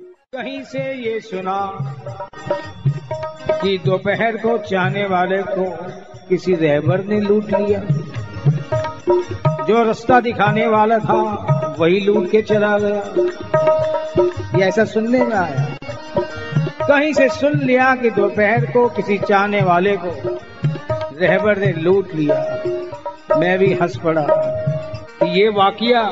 कहीं से ये सुना कि दोपहर को चाहने वाले को किसी रहबर ने लूट लिया। जो रास्ता दिखाने वाला था, वही लूट के चला गया। ये ऐसा सुनने में आया। कहीं से सुन लिया कि दोपहर को किसी चाहने वाले को रहबर ने लूट लिया। मैं भी हंस पड़ा। ये वाकिया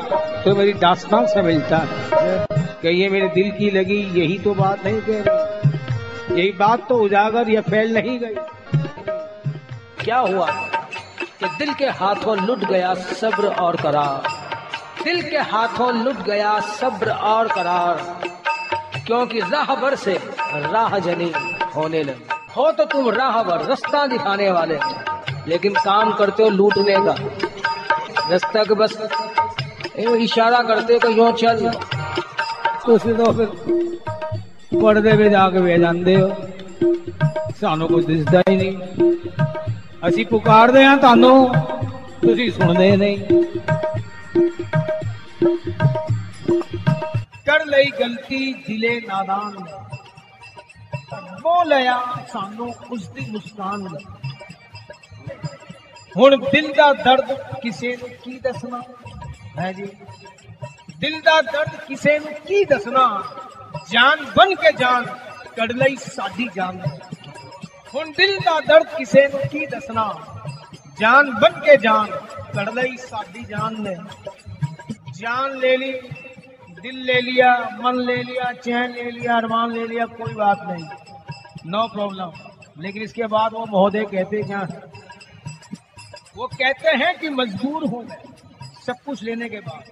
तो मेरी दास्तान से मिलता है। कि ये मेरे दिल की लगी, यही तो बात नहीं कह रही। यही बात तो उजागर या फैल नहीं गई। क्या हुआ कि दिल के हाथों लुट गया सब्र और करार? दिल के हाथों लुट गया सब्र और करार, क्योंकि राहबर से राह जनी होने लगी। हो तो तुम राहबर, रास्ता दिखाने वाले लेकिन काम करते हो लूटने का। रास्ता के बस, इशारा करते कि यो चल। ਤੁਸੀਂ ਤਾਂ ਫਿਰ ਪਰਦੇ ਵਿੱਚ ਆ ਕੇ ਵੇ ਜਾਂਦੇ ਹੋ। ਸਾਨੂੰ ਕੁਝ ਦਿਸਦਾ ਹੀ ਨਹੀਂ। ਅਸੀਂ ਪੁਕਾਰਦੇ ਹਾਂ ਤੁਹਾਨੂੰ, ਤੁਸੀਂ ਸੁਣਦੇ ਨਹੀਂ। ਕਰ ਲਈ ਗਲਤੀ ਦਿਲੇ ਨਾਦਾਨ। ਨੇ ਮੋਹ ਲਿਆ ਸਾਨੂੰ ਉਸ ਦੀ ਮੁਸਕਾਨ ਨੇ। ਹੁਣ ਦਿਲ ਦਾ ਦਰਦ ਕਿਸੇ ਨੂੰ ਕੀ ਦੱਸਣਾ? ਹੈ ਜੀ। ਦਿਲ ਦਾ ਦਰਦ ਕਿਸੇ ਨੂੰ ਕੀ ਦੱਸਣਾ ਜਾਨ ਬਨ ਕੇ ਜਾਨ ਕੱਢ ਲਈ ਸਾਡੀ ਜਾਨ ਹੁਣ ਦਿਲ ਦਾ ਦਰਦ ਕਿਸੇ ਨੂੰ ਕੀ ਦੱਸਣਾ ਜਾਨ ਬਨ ਕੇ ਜਾਨ ਕੱਢ ਲਈ ਸਾਡੀ ਜਾਨ ਨੇ जान ले ली दिल ले लिया मन ले लिया चैन ले लिया अरमान ले लिया कोई बात नहीं नो प्रॉब्लम लेकिन इसके बाद वो महोदय कहते क्या है वो कहते हैं कि मजबूर हूं मैं सब कुछ लेने के बाद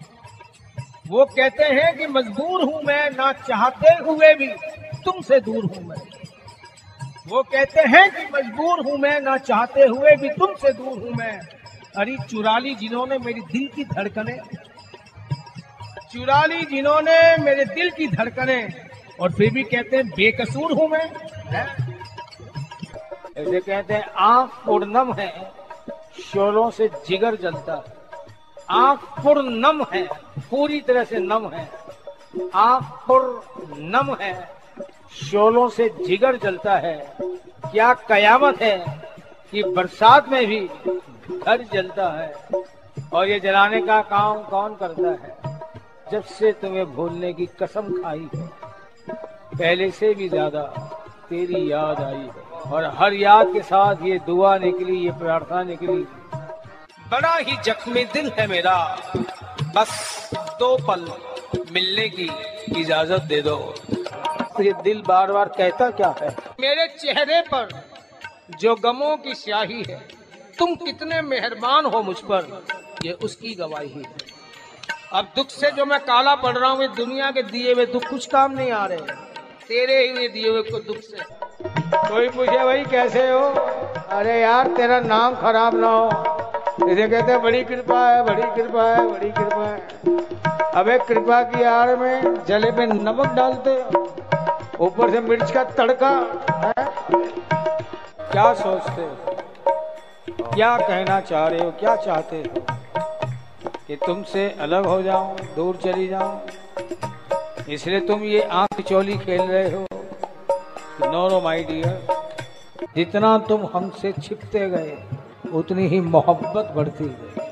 वो कहते हैं कि मजबूर हूँ मैं, ना चाहते हुए भी तुमसे दूर हूँ मैं। वो कहते हैं कि मजबूर हूँ मैं, ना चाहते हुए भी तुमसे दूर हूँ मैं। अरे चुरा ली जिन्होंने मेरी दिल की धड़कने चुरा ली जिन्होंने मेरे दिल की धड़कने, और फिर भी कहते हैं, बेकसूर हूँ मैं। ऐसे कहते हैं, आँख पूर्णम है, शोरों से जिगर जलता है। आँख फुर नम है, पूरी तरह से नम है। आँख फुर नम है, शोलों से जिगर जलता है। क्या कयामत है कि बरसात में भी घर जलता है। और ये जलाने का काम कौन करता है? जब से तुम्हें भूलने की कसम खाई है, पहले से भी ज़्यादा तेरी याद आई है। और हर याद के साथ ये दुआ निकली, ये प्रार्थना निकली बड़ा ही जख्मी दिल है मेरा। बस दो पल मिलने की इजाज़त दे दो। ये दिल बार बार कहता क्या है? मेरे चेहरे पर जो गमों की स्याही है तुम कितने मेहरबान हो मुझ पर ये उसकी गवाही है। अब दुख से जो मैं काला पड़ रहा हूँ दुनिया के दिए हुए दुख कुछ काम नहीं आ रहे तेरे ही दिए हुए को दुख से। कोई पूछे भाई कैसे हो? अरे यार तेरा नाम खराब ना हो। इसे कहते हैं, बड़ी कृपा है, बड़ी कृपा है, बड़ी कृपा है। अबे कृपा की आड़ में जले में नमक डालते ऊपर से मिर्च का तड़का, है? क्या सोचते हो? क्या कहना चाह रहे हो? क्या चाहते हो? कि तुमसे अलग हो जाऊँ, दूर चली जाऊँ? इसलिए तुम ये आँख चोली खेल रहे हो। नो नो माई डियर जितना तुम हमसे छिपते गए उतनी ही मोहब्बत बढ़ती गई।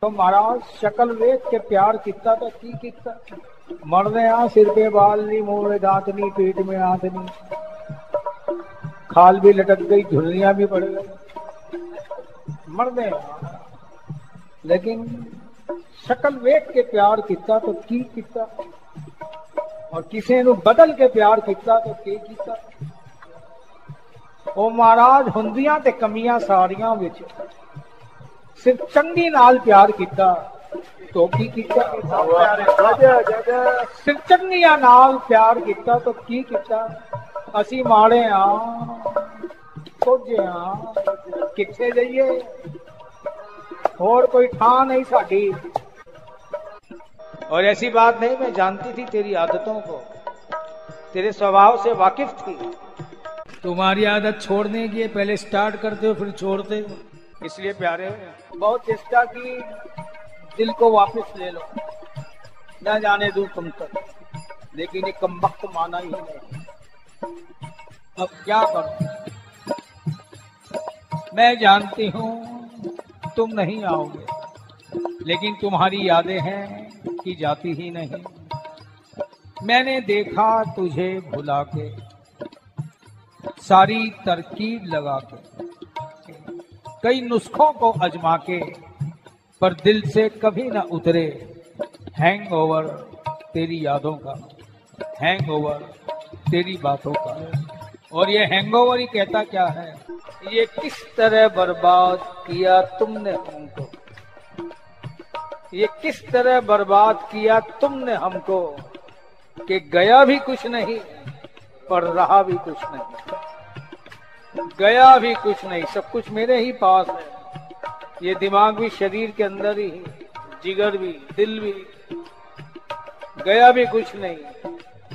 तो महाराज, शकल वेख के प्यार कितना था, की कितना मरने आ सिर पे बाल नहीं मुँह में दांत नहीं पेट में आंत नहीं खाल भी लटक गई झुर्रियाँ भी बढ़ गई। मरने लेकिन शकल वेख के प्यार कितना तो की कितना और किसी बदल के प्यार कितना तो की कितना ਉਹ ਮਹਾਰਾਜ ਹੁੰਦੀਆਂ ਤੇ ਕਮੀਆਂ ਸਾਰੀਆਂ ਵਿੱਚ ਸਿਰਫ ਚੰਗੀ ਨਾਲ ਪਿਆਰ ਕੀਤਾ तो की ਕੀਤਾ ਸਿਰਫ ਚੰਗੀਆਂ ਨਾਲ ਪਿਆਰ ਕੀਤਾ ਤਾਂ ਕੀ ਕੀਤਾ ਅਸੀਂ ਮਾੜੇ ਆ ਕੋਝੇ ਆ ਕਿੱਥੇ ਜਾਈਏ और कोई ठान नहीं साड़ी और ऐसी बात नहीं मैं जानती थी तेरी आदतों को तेरे स्वभाव से वाकिफ थी तुम्हारी आदत छोड़ने की है पहले स्टार्ट करते हो फिर छोड़ते हो। इसलिए प्यारे बहुत चेष्टा की दिल को वापस ले लो। न जाने दू तुम तक लेकिन ये कम वक्त माना ही नहीं। अब क्या करूँ? मैं जानती हूँ तुम नहीं आओगे लेकिन तुम्हारी यादें हैं कि जाती ही नहीं। मैंने देखा तुझे भुला के सारी तरकीब लगा के, कई नुस्खों को अजमा के, पर दिल से कभी ना उतरे हैंग ओवर तेरी यादों का हैंग ओवर तेरी बातों का। और ये हैंगओवर ही कहता क्या है? ये किस तरह बर्बाद किया तुमने हमको? ये किस तरह बर्बाद किया तुमने हमको? कि गया भी कुछ नहीं, पर रहा भी कुछ नहीं। गया भी कुछ नहीं, सब कुछ मेरे ही पास है। ये दिमाग भी शरीर के अंदर ही जिगर भी, दिल भी। गया भी कुछ नहीं,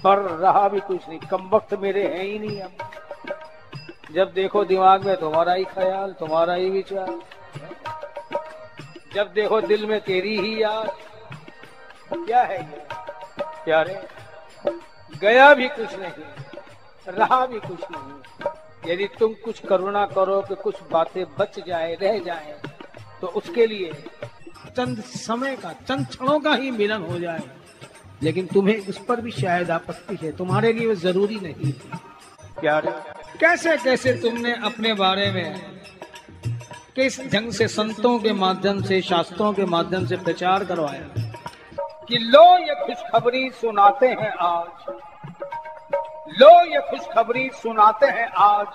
पर रहा भी कुछ नहीं, कम वक्त मेरे हैं ही नहीं हम जब देखो दिमाग में तुम्हारा ही ख्याल, तुम्हारा ही विचार। जब देखो दिल में तेरी ही याद, क्या है ये? प्यारे, गया भी कुछ नहीं, रहा भी कुछ नहीं। यदि तुम कुछ करुणा करो कि कुछ बातें बच जाए रह जाए तो उसके लिए चंद समय का चंद क्षणों का ही मिलन हो जाए। लेकिन तुम्हें उस पर भी शायद आपत्ति है। तुम्हारे लिए वो ज़रूरी नहीं प्यारे कैसे कैसे तुमने अपने बारे में किस ढंग से संतों के माध्यम से शास्त्रों के माध्यम से प्रचार करवाया? कि लो ये खुशखबरी सुनाते हैं आज। लो ये खुशखबरी सुनाते हैं आज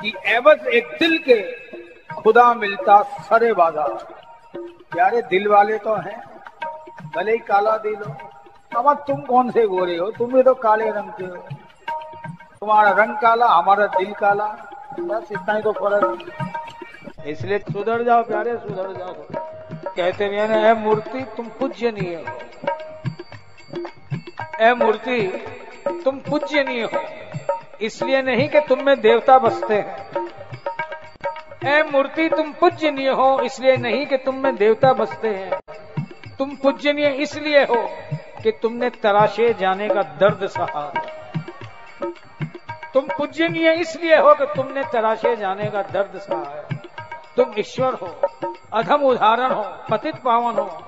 कि एवज एक दिल के खुदा मिलता सरे बाज़ार प्यारे दिल वाले तो हैं, भले ही काला दिल हो। अब तुम कौन से गोरे हो? तुम भी तो काले रंग के हो। तुम्हारा रंग काला, हमारा दिल काला। बस इतना ही तो फ़र्क। इसलिए सुधर जाओ प्यारे, सुधर जाओ। कहते भी ना है मूर्ति, तुम पूज्य नहीं हो। ए मूर्ति तुम पूज्य नहीं हो। इसलिए नहीं कि तुम में देवता बसते हैं। ए मूर्ति, तुम पूजनीय हो, इसलिए नहीं कि तुम में देवता बसते हैं। तुम पूजनीय इसलिए हो कि तुमने तराशे जाने का दर्द सहा। तुम पूजनीय इसलिए हो कि तुमने तराशे जाने का दर्द सहा है। तुम ईश्वर हो, अधम उदाहरण हो, पतित पावन हो,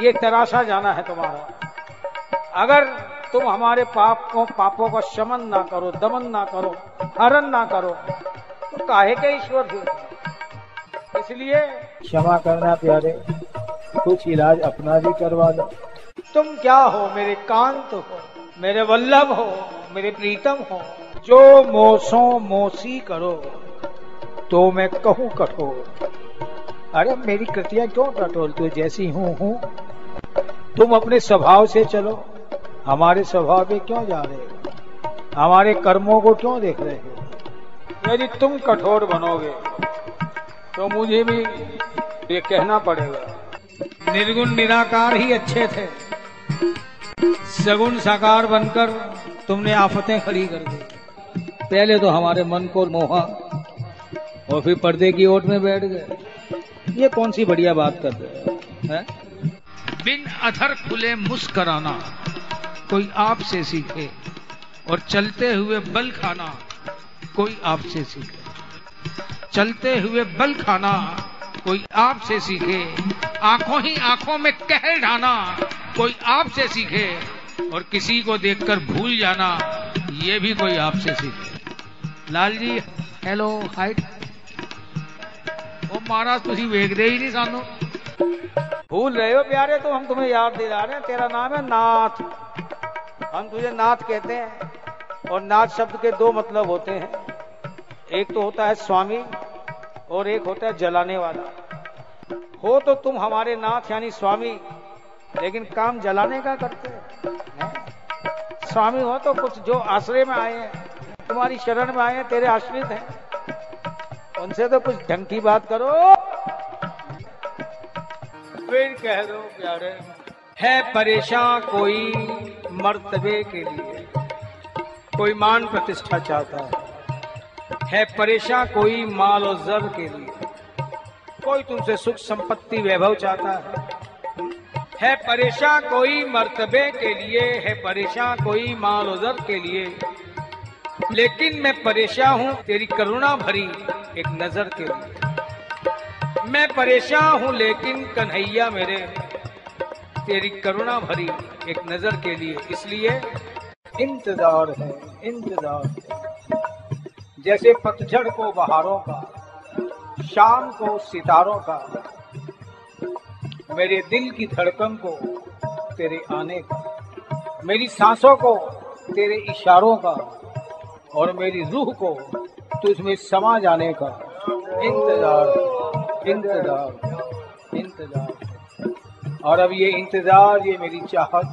ये तराशा जाना है तुम्हारा। अगर तुम हमारे पाप को पापों का शमन ना करो दमन ना करो हरण ना करो। तो काहे के ईश्वर फिर इसलिए क्षमा करना प्यारे कुछ इलाज अपना भी करवा दो। तुम क्या हो? मेरे कांत हो मेरे वल्लभ हो मेरे प्रीतम हो। जो मोसो मोसी करो तो मैं कहूँ कठोर। अरे मेरी कृतियाँ क्यों टटोलती हो जैसी हूँ हूँ। तुम अपने स्वभाव से चलो। हमारे स्वभाव पे क्यों जा रहे हो? हमारे कर्मों को क्यों देख रहे हो? यदि तुम कठोर बनोगे तो मुझे भी ये कहना पड़ेगा। निर्गुण निराकार ही अच्छे थे। सगुण साकार बनकर तुमने आफतें खड़ी कर दी। पहले तो हमारे मन को मोहा और फिर पर्दे की ओट में बैठ गए। ये कौन सी बढ़िया बात कर रहे हो है? बिन अधर खुले मुस्कराना। कोई आपसे सीखे और चलते हुए बल खाना कोई आपसे सीखे। चलते हुए बल खाना कोई आपसे सीखे। आँखों ही आँखों में कहर ढाना कोई आपसे सीखे। और किसी को देखकर भूल जाना, ये भी कोई आपसे सीखे। लाल जी हेलो हाइट महाराज तुझी वेखते ही नहीं सानू। भूल रहे हो प्यारे तो हम तुम्हें याद दिला रहे हैं। तेरा नाम है नाथ। हम तुझे नाथ कहते हैं और नाथ शब्द के दो मतलब होते हैं। एक तो होता है स्वामी और एक होता है जलाने वाला। हो तो तुम हमारे नाथ यानी स्वामी, लेकिन काम जलाने का करते हैं स्वामी हो तो कुछ जो आश्रय में आए हैं, तुम्हारी शरण में आए हैं, तेरे आश्रित हैं। उनसे तो कुछ ढंग की बात करो। फिर कह दो प्यारे, है परेशान कोई? मर्तबे के लिए कोई मान प्रतिष्ठा चाहता है। है परेशान कोई माल और जर के लिए। कोई तुमसे सुख संपत्ति, वैभव चाहता है। है परेशान कोई मर्तबे के लिए, है परेशान कोई माल उजर के लिए। लेकिन मैं परेशान हूँ तेरी करुणा भरी एक नज़र के लिए। मैं परेशान हूँ लेकिन कन्हैया मेरे तेरी करुणा भरी एक नज़र के लिए इसलिए इंतज़ार है इंतज़ार है। जैसे पतझड़ को बहारों का, शाम को सितारों का, मेरे दिल की धड़कन को तेरे आने का, मेरी सांसों को तेरे इशारों का, और मेरी रूह को तुझमें समा जाने का। इंतज़ार इंतज़ार इंतज़ार। और अब ये इंतज़ार, ये मेरी चाहत।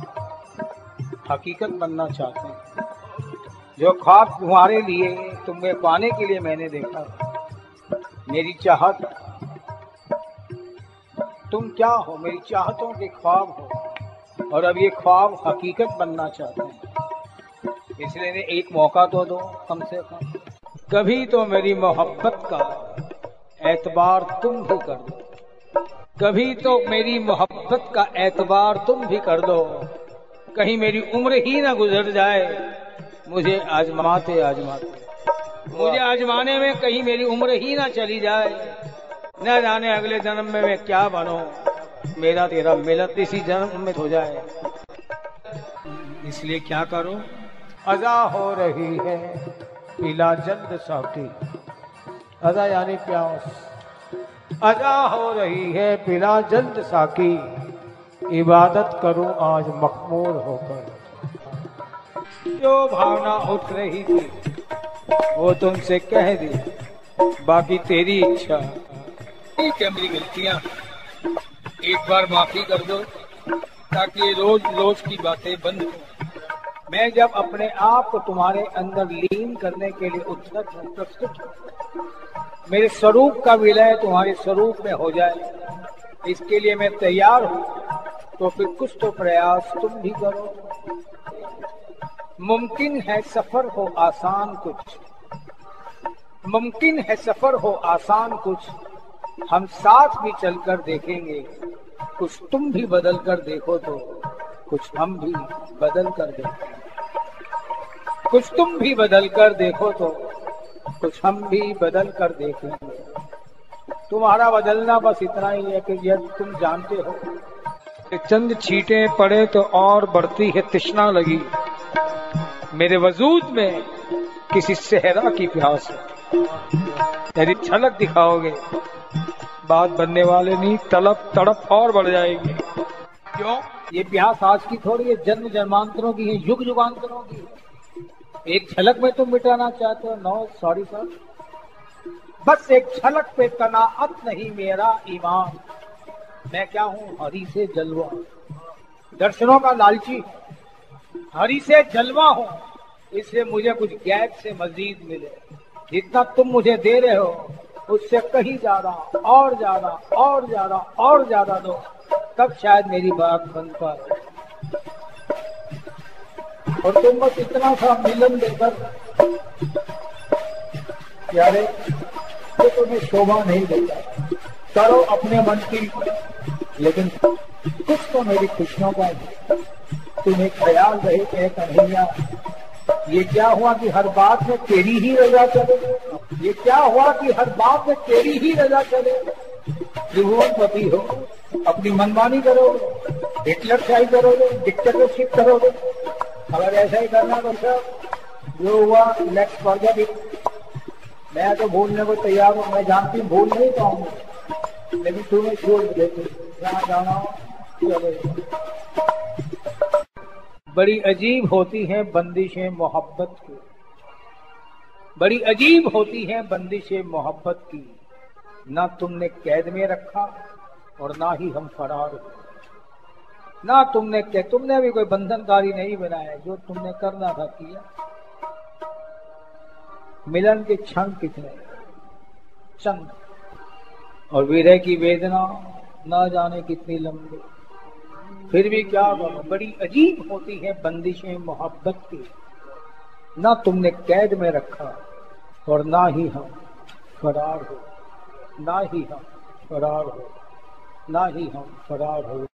हकीकत बनना चाहते हैं। जो ख्वाब तुम्हारे लिए, तुम्हें पाने के लिए मैंने देखा मेरी चाहत, तुम क्या हो? मेरी चाहतों के ख्वाब हो। और अब ये ख्वाब हकीकत बनना चाहते हैं। इसलिए एक मौका तो दो कम से कम। कभी तो मेरी मोहब्बत का एतबार तुम भी कर दो। कभी तो मेरी मोहब्बत का एतबार तुम भी कर दो। कहीं मेरी उम्र ही ना गुजर जाए। मुझे आजमाते आजमाते। मुझे आजमाने में कहीं मेरी उम्र ही ना चली जाए। न जाने अगले जन्म में मैं क्या बनूं। मेरा तेरा मिलत इसी जन्म में हो जाए। इसलिए क्या करो? अजा हो रही है पीला जल्द साकी अजा यानी प्यास। अजा हो रही है पीला जल्द साकी इबादत करूँ आज मखमूर होकर। जो भावना उठ रही थी, वो तुमसे कह दी, बाकी तेरी इच्छा। ठीक है, मेरी गलतियाँ। एक बार माफ़ी कर दो, ताकि रोज रोज की बातें बंद हो। मैं जब अपने आप को तुम्हारे अंदर लीन करने के लिए उत्सुक हूँ, प्रस्तुत मेरे स्वरूप का विलय तुम्हारे स्वरूप में हो जाए। इसके लिए मैं तैयार हूँ। तो फिर कुछ तो प्रयास तुम भी करो। मुमकिन है सफ़र हो आसान कुछ। मुमकिन है सफ़र हो आसान कुछ। हम साथ भी चलकर देखेंगे। कुछ तुम भी बदल कर देखो तो कुछ हम भी बदल कर देखेंगे। कुछ तुम भी बदल कर देखो तो कुछ हम भी बदल कर देखेंगे। तुम्हारा बदलना बस इतना ही है कि यह तुम जानते हो। चंद छींटे पड़े तो और बढ़ती है तृष्णा लगी। मेरे वजूद में किसी सेहरा की प्यास है। यदि झलक दिखाओगे, बात बनने वाले नहीं तड़प तड़प और बढ़ जाएगी। क्यों? ये प्यास आज की थोड़ी है, जन्म जन्मांतरों की है, युग युगांतरों की है। एक झलक में तुम मिटाना चाहते हो, नो सॉरी सर बस एक झलक पे कनाअत नहीं मेरा ईमान। मैं क्या हूँ? हरी से जलवा। दर्शनों का लालची। हरी से जलवा हूँ। इससे मुझे कुछ गैप से मजीद मिले। जितना तुम मुझे दे रहे हो, उससे कहीं ज़्यादा और ज़्यादा और ज़्यादा और ज़्यादा दो। तब शायद मेरी बात बन पाए और तुम बस इतना सा मिलन देकर यारे तो तुम्हें शोभा नहीं देता। करो अपने मन की लेकिन कुछ तो मेरी खुशियों का तुम्हें ख्याल रहे कि कन्हैया, ये क्या हुआ कि हर बात में तेरी ही रजा चले? ये क्या हुआ कि हर बात में तेरी ही रजा चले? त्रिभुवन पति हो, अपनी मनमानी करोगे हिटलर शाही करोगे डिक्टेटरशिप करोगे। अगर ऐसा ही करना तो सर जो हुआ लेट्स फॉरगेट इट मैं तो भूलने को तैयार हूँ, मैं जानती हूँ, भूल नहीं पाऊँगी। लेकिन तुम्हें छोड़ देते बड़ी अजीब होती हैं बंदिशें मोहब्बत की। बड़ी अजीब होती हैं बंदिशें मोहब्बत की। ना तुमने कैद में रखा और ना ही हम फरार हुए। ना तुमने क्या तुमने भी कोई बंधनकारी नहीं बनाया, जो तुमने करना था किया। मिलन के क्षण कितने, चंद और विरह की वेदना ना जाने कितनी लंबी। फिर भी क्या करो बड़ी अजीब होती है बंदिशें मोहब्बत की। ना तुमने कैद में रखा और ना ही हम फरार हो। ना ही हम फरार हो। ना ही हम फरार हो।